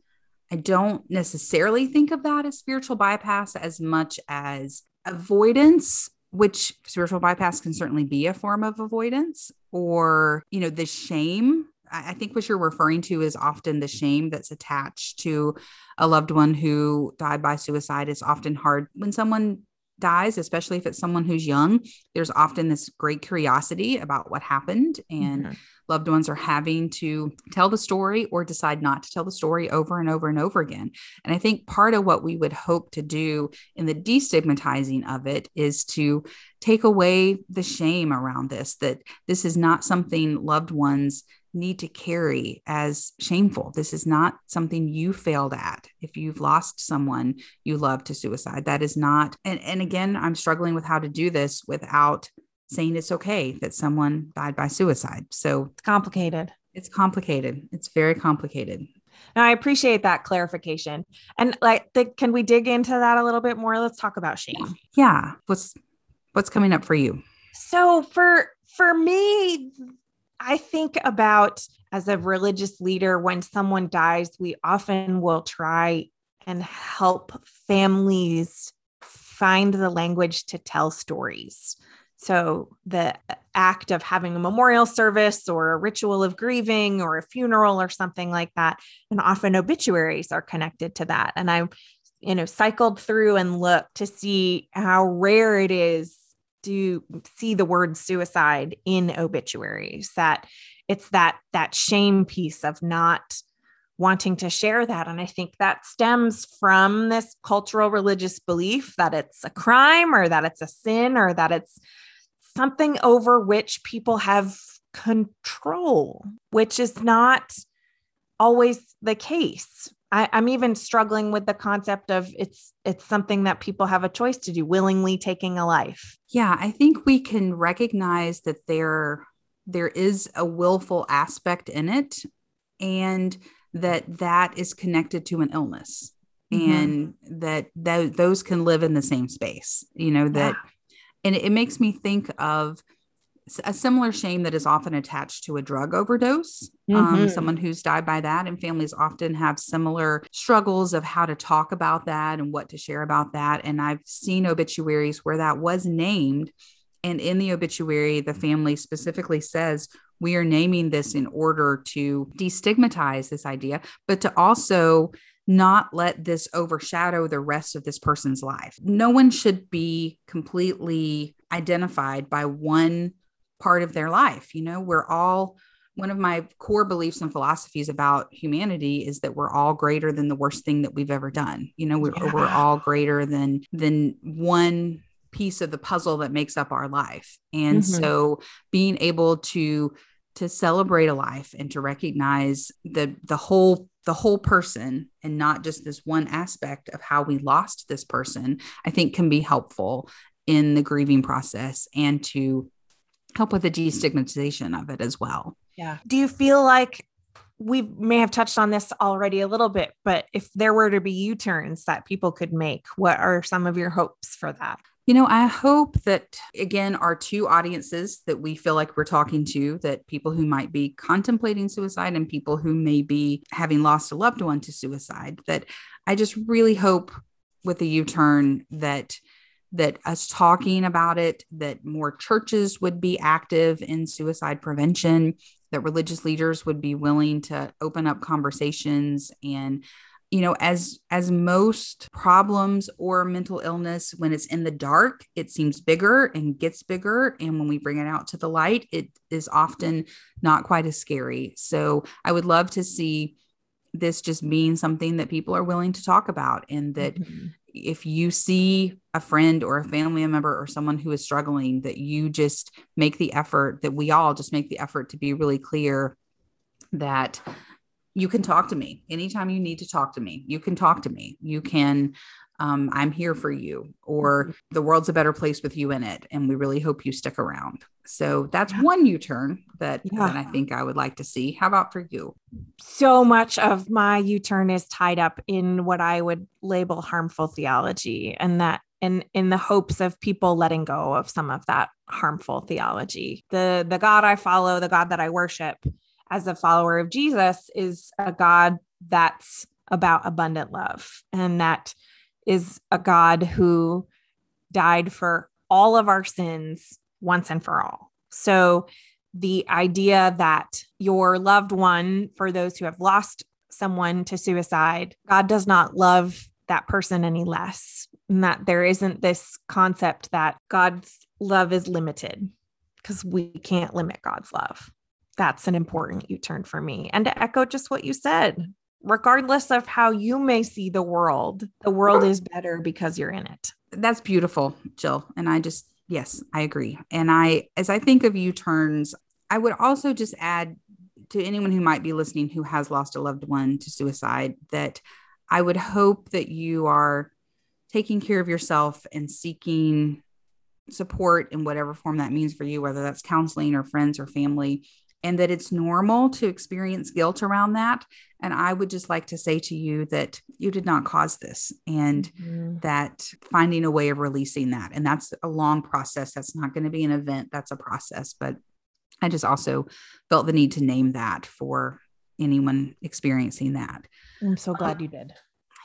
I don't necessarily think of that as spiritual bypass as much as avoidance, which spiritual bypass can certainly be a form of avoidance, or, you know, the shame. I think what you're referring to is often the shame that's attached to a loved one who died by suicide. It's often hard when someone dies, especially if it's someone who's young. There's often this great curiosity about what happened. And mm-hmm loved ones are having to tell the story or decide not to tell the story over and over and over again. And I think part of what we would hope to do in the destigmatizing of it is to take away the shame around this, that this is not something loved ones need to carry as shameful. This is not something you failed at. If you've lost someone you love to suicide, that is not. And, and again, I'm struggling with how to do this without saying it's okay that someone died by suicide. So it's complicated. It's complicated. It's very complicated. Now, I appreciate that clarification. And like, the, can we dig into that a little bit more? Let's talk about shame. Yeah. What's what's coming up for you? So for for me, I think about as a religious leader when someone dies, we often will try and help families find the language to tell stories. So, the act of having a memorial service or a ritual of grieving or a funeral or something like that, and often obituaries are connected to that. And I, you know, cycled through and looked to see how rare it is to see the word suicide in obituaries. That it's that that shame piece of not wanting to share that. And I think that stems from this cultural religious belief that it's a crime or that it's a sin or that it's something over which people have control, which is not always the case. I, am even struggling with the concept of it's it's something that people have a choice to do, willingly taking a life. Yeah, I think we can recognize that there there is a willful aspect in it, and that that is connected to an illness, mm-hmm. and that th- those can live in the same space. You know that. Yeah and it makes me think of a similar shame that is often attached to a drug overdose. Um, mm-hmm. Um, someone who's died by that, and families often have similar struggles of how to talk about that and what to share about that. And I've seen obituaries where that was named. And in the obituary, the family specifically says, We are naming this in order to destigmatize this idea, but to also not let this overshadow the rest of this person's life. No one should be completely identified by one part of their life. You know, we're all one of my core beliefs and philosophies about humanity is that we're all greater than the worst thing that we've ever done. You know, we're, yeah. we're all greater than than one piece of the puzzle that makes up our life. And mm-hmm. so being able to to celebrate a life and to recognize the the whole the whole person and not just this one aspect of how we lost this person i think can be helpful in the grieving process and to help with the destigmatization of it as well yeah. Do you feel like we may have touched on this already a little bit but if there were to be u-turns that people could make what are some of your hopes for that? You know, I hope that again, our two audiences that we feel like we're talking to, that people who might be contemplating suicide and people who may be having lost a loved one to suicide, that I just really hope with the U turn that that us talking about it, that more churches would be active in suicide prevention, that religious leaders would be willing to open up conversations and you know as as most problems or mental illness when it's in the dark it seems bigger and gets bigger and when we bring it out to the light it is often not quite as scary so i would love to see this just being something that people are willing to talk about and that mm-hmm. If you see a friend or a family member or someone who is struggling that you just make the effort that we all just make the effort to be really clear that you can talk to me anytime you need to talk to me. You can talk to me. You can um, I'm here for you, or mm-hmm. the world's a better place with you in it. And we really hope you stick around. So that's yeah. one U turn that, yeah. that I think I would like to see. How about for you? So much of my U turn is tied up in what I would label harmful theology, and that in in the hopes of people letting go of some of that harmful theology. The the God I follow, the God that I worship as a follower of Jesus is a God that's about abundant love and that is a God who died for all of our sins once and for all. So the idea that your loved one, for those who have lost someone to suicide, God does not love that person any less. And that there isn't this concept that God's love is limited because we can't limit God's love. That's an important U turn for me. And to echo just what you said, regardless of how you may see the world, the world is better because you're in it. That's beautiful, Jill. And I just, yes, I agree. And I, as I think of U turns, I would also just add to anyone who might be listening who has lost a loved one to suicide that I would hope that you are taking care of yourself and seeking support in whatever form that means for you, whether that's counseling or friends or family, and that it's normal to experience guilt around that. And I would just like to say to you that you did not cause this and mm-hmm. that finding a way of releasing that. And that's a long process. That's not going to be an event, that's a process. But I just also felt the need to name that for anyone experiencing that. I'm so glad uh, you did.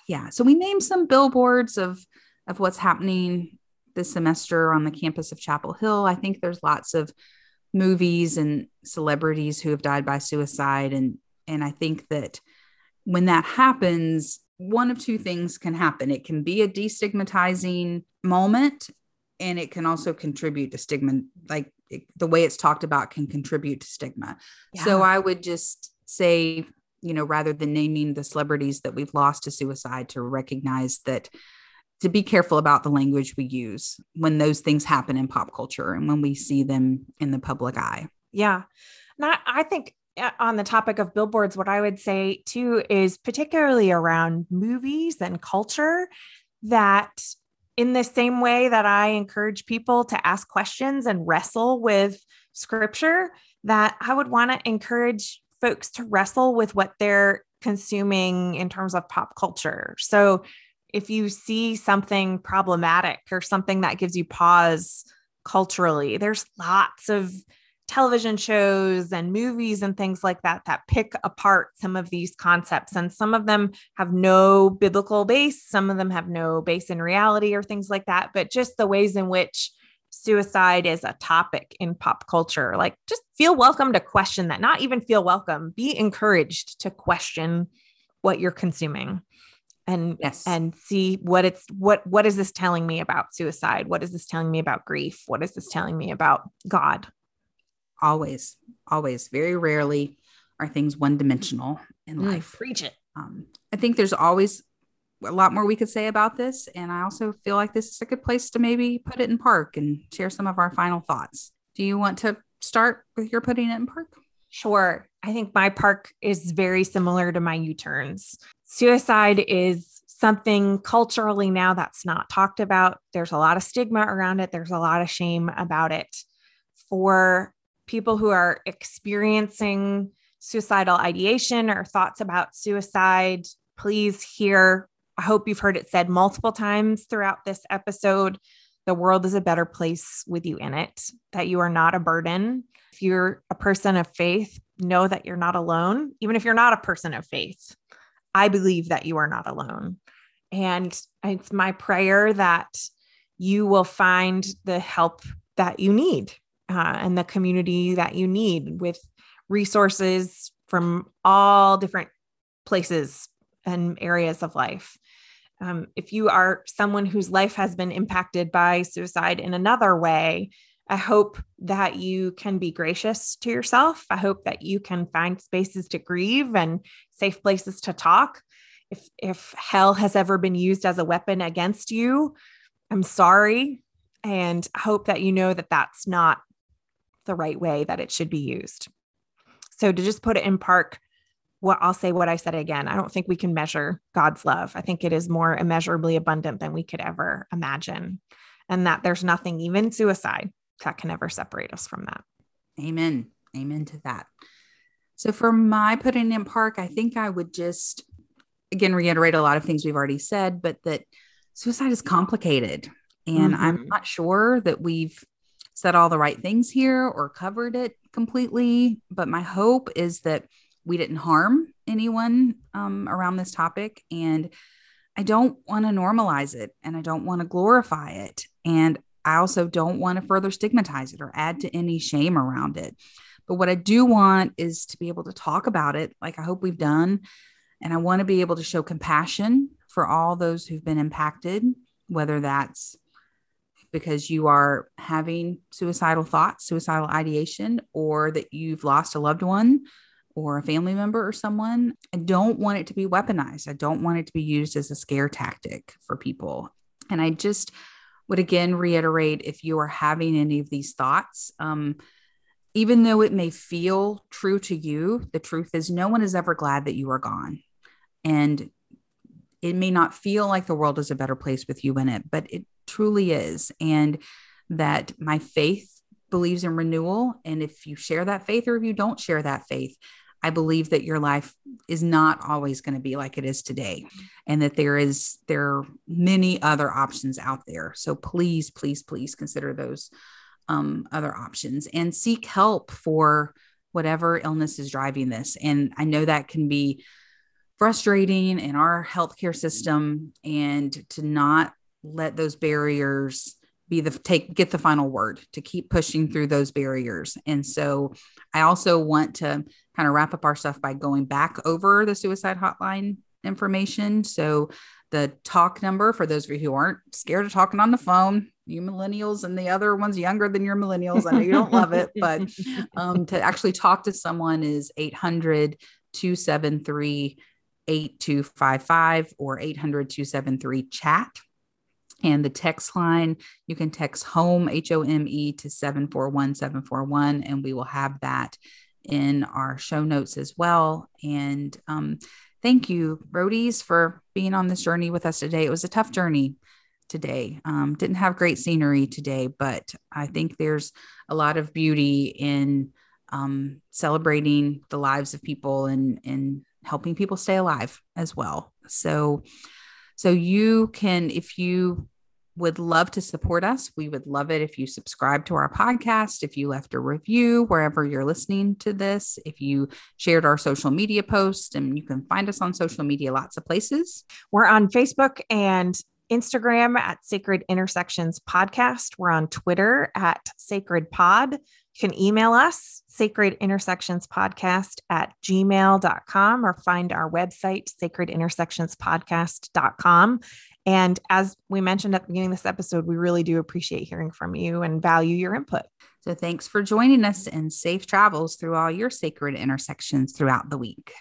Yeah. So we named some billboards of of what's happening this semester on the campus of Chapel Hill. I think there's lots of movies and celebrities who have died by suicide. And and I think that when that happens one of two things can happen. It can be a destigmatizing moment and it can also contribute to stigma like it, the way it's talked about can contribute to stigma. Yeah. so i would just say you know rather than naming the celebrities that we've lost to suicide to recognize that to be careful about the language we use when those things happen in pop culture and when we see them in the public eye. Yeah. And I, think uh, on the topic of billboards, what I would say too is particularly around movies and culture that in the same way that I encourage people to ask questions and wrestle with scripture, that I would want to encourage folks to wrestle with what they're consuming in terms of pop culture. So if you see something problematic or something that gives you pause culturally, there's lots of television shows and movies and things like that that pick apart some of these concepts. And some of them have no biblical base some of them have no base in reality or things like that. But just the ways in which suicide is a topic in pop culture like just feel welcome to question that not even feel welcome be encouraged to question what you're consuming and yes. and see what it's what what is this telling me about suicide? What is this telling me about grief? What is this telling me about god? Always always. Very rarely are things one dimensional in mm, life. Preach it. Um, i think there's always a lot more we could say about this and i also feel like this is a good place to maybe put it in park and share some of our final thoughts. Do you want to start with your putting it in park? Sure. I think my park is very similar to my U turns. Suicide is something culturally now that's not talked about. There's a lot of stigma around it, there's a lot of shame about it. For people who are experiencing suicidal ideation or thoughts about suicide, please hear. I hope you've heard it said multiple times throughout this episode. The world is a better place with you in it, that you are not a burden, if you're a person of faith, know that you're not alone. Even if you're not a person of faith, I believe that you are not alone. And it's my prayer that you will find the help that you need uh, and the community that you need with resources from all different places and areas of life. Um, if you are someone whose life has been impacted by suicide in another way, I hope that you can be gracious to yourself. I hope that you can find spaces to grieve and safe places to talk. If if hell has ever been used as a weapon against you, I'm sorry and I hope that you know that that's not the right way that it should be used. So to just put it in park, what I'll say what I said again. I don't think we can measure God's love. I think it is more immeasurably abundant than we could ever imagine. And that there's nothing, even suicide, that can ever separate us from that. Amen. Amen to that. So for my putting in park, I think I would just again reiterate a lot of things we've already said, but that suicide is complicated. And mm-hmm. I'm not sure that we've said all the right things here or covered it completely. But my hope is that we didn't harm anyone um, around this topic. And I don't want to normalize it and I don't want to glorify it. And I also don't want to further stigmatize it or add to any shame around it. But what I do want is to be able to talk about it, like I hope we've done. And I want to be able to show compassion for all those who've been impacted, whether that's because you are having suicidal thoughts, suicidal ideation, or that you've lost a loved one or a family member or someone. I don't want it to be weaponized. I don't want it to be used as a scare tactic for people. And I just would again reiterate if you are having any of these thoughts, um, even though it may feel true to you, the truth is no one is ever glad that you are gone. And it may not feel like the world is a better place with you in it, but it truly is. And that my faith believes in renewal. And if you share that faith or if you don't share that faith, I believe that your life is not always going to be like it is today and that there is there are many other options out there. So please, please, please consider those um, other options and seek help for whatever illness is driving this. And I know that can be frustrating in our healthcare system and to not let those barriers be the take get the final word to keep pushing through those barriers. And so i also want to kind of wrap up our stuff by going back over the suicide hotline information. So the talk number for those of you who aren't scared of talking on the phone you millennials and the other ones younger than your millennials i know you don't love it but um, to actually talk to someone is 800 273 8255 or 800 273 chat and the text line, you can text home, H O M E, to 741 741, and we will have that in our show notes as well. And um, thank you, Roadies, for being on this journey with us today. It was a tough journey today. Um, didn't have great scenery today, but I think there's a lot of beauty in um, celebrating the lives of people and, and helping people stay alive as well. So, so you can, if you would love to support us. We would love it if you subscribe to our podcast, if you left a review wherever you're listening to this, if you shared our social media post, and you can find us on social media lots of places. We're on Facebook and Instagram at Sacred Intersections Podcast. We're on Twitter at Sacred Pod. You can email us, Sacred Intersections Podcast at gmail.com, or find our website, Sacred Intersections sacredintersectionspodcast.com. And as we mentioned at the beginning of this episode, we really do appreciate hearing from you and value your input. So thanks for joining us and safe travels through all your sacred intersections throughout the week.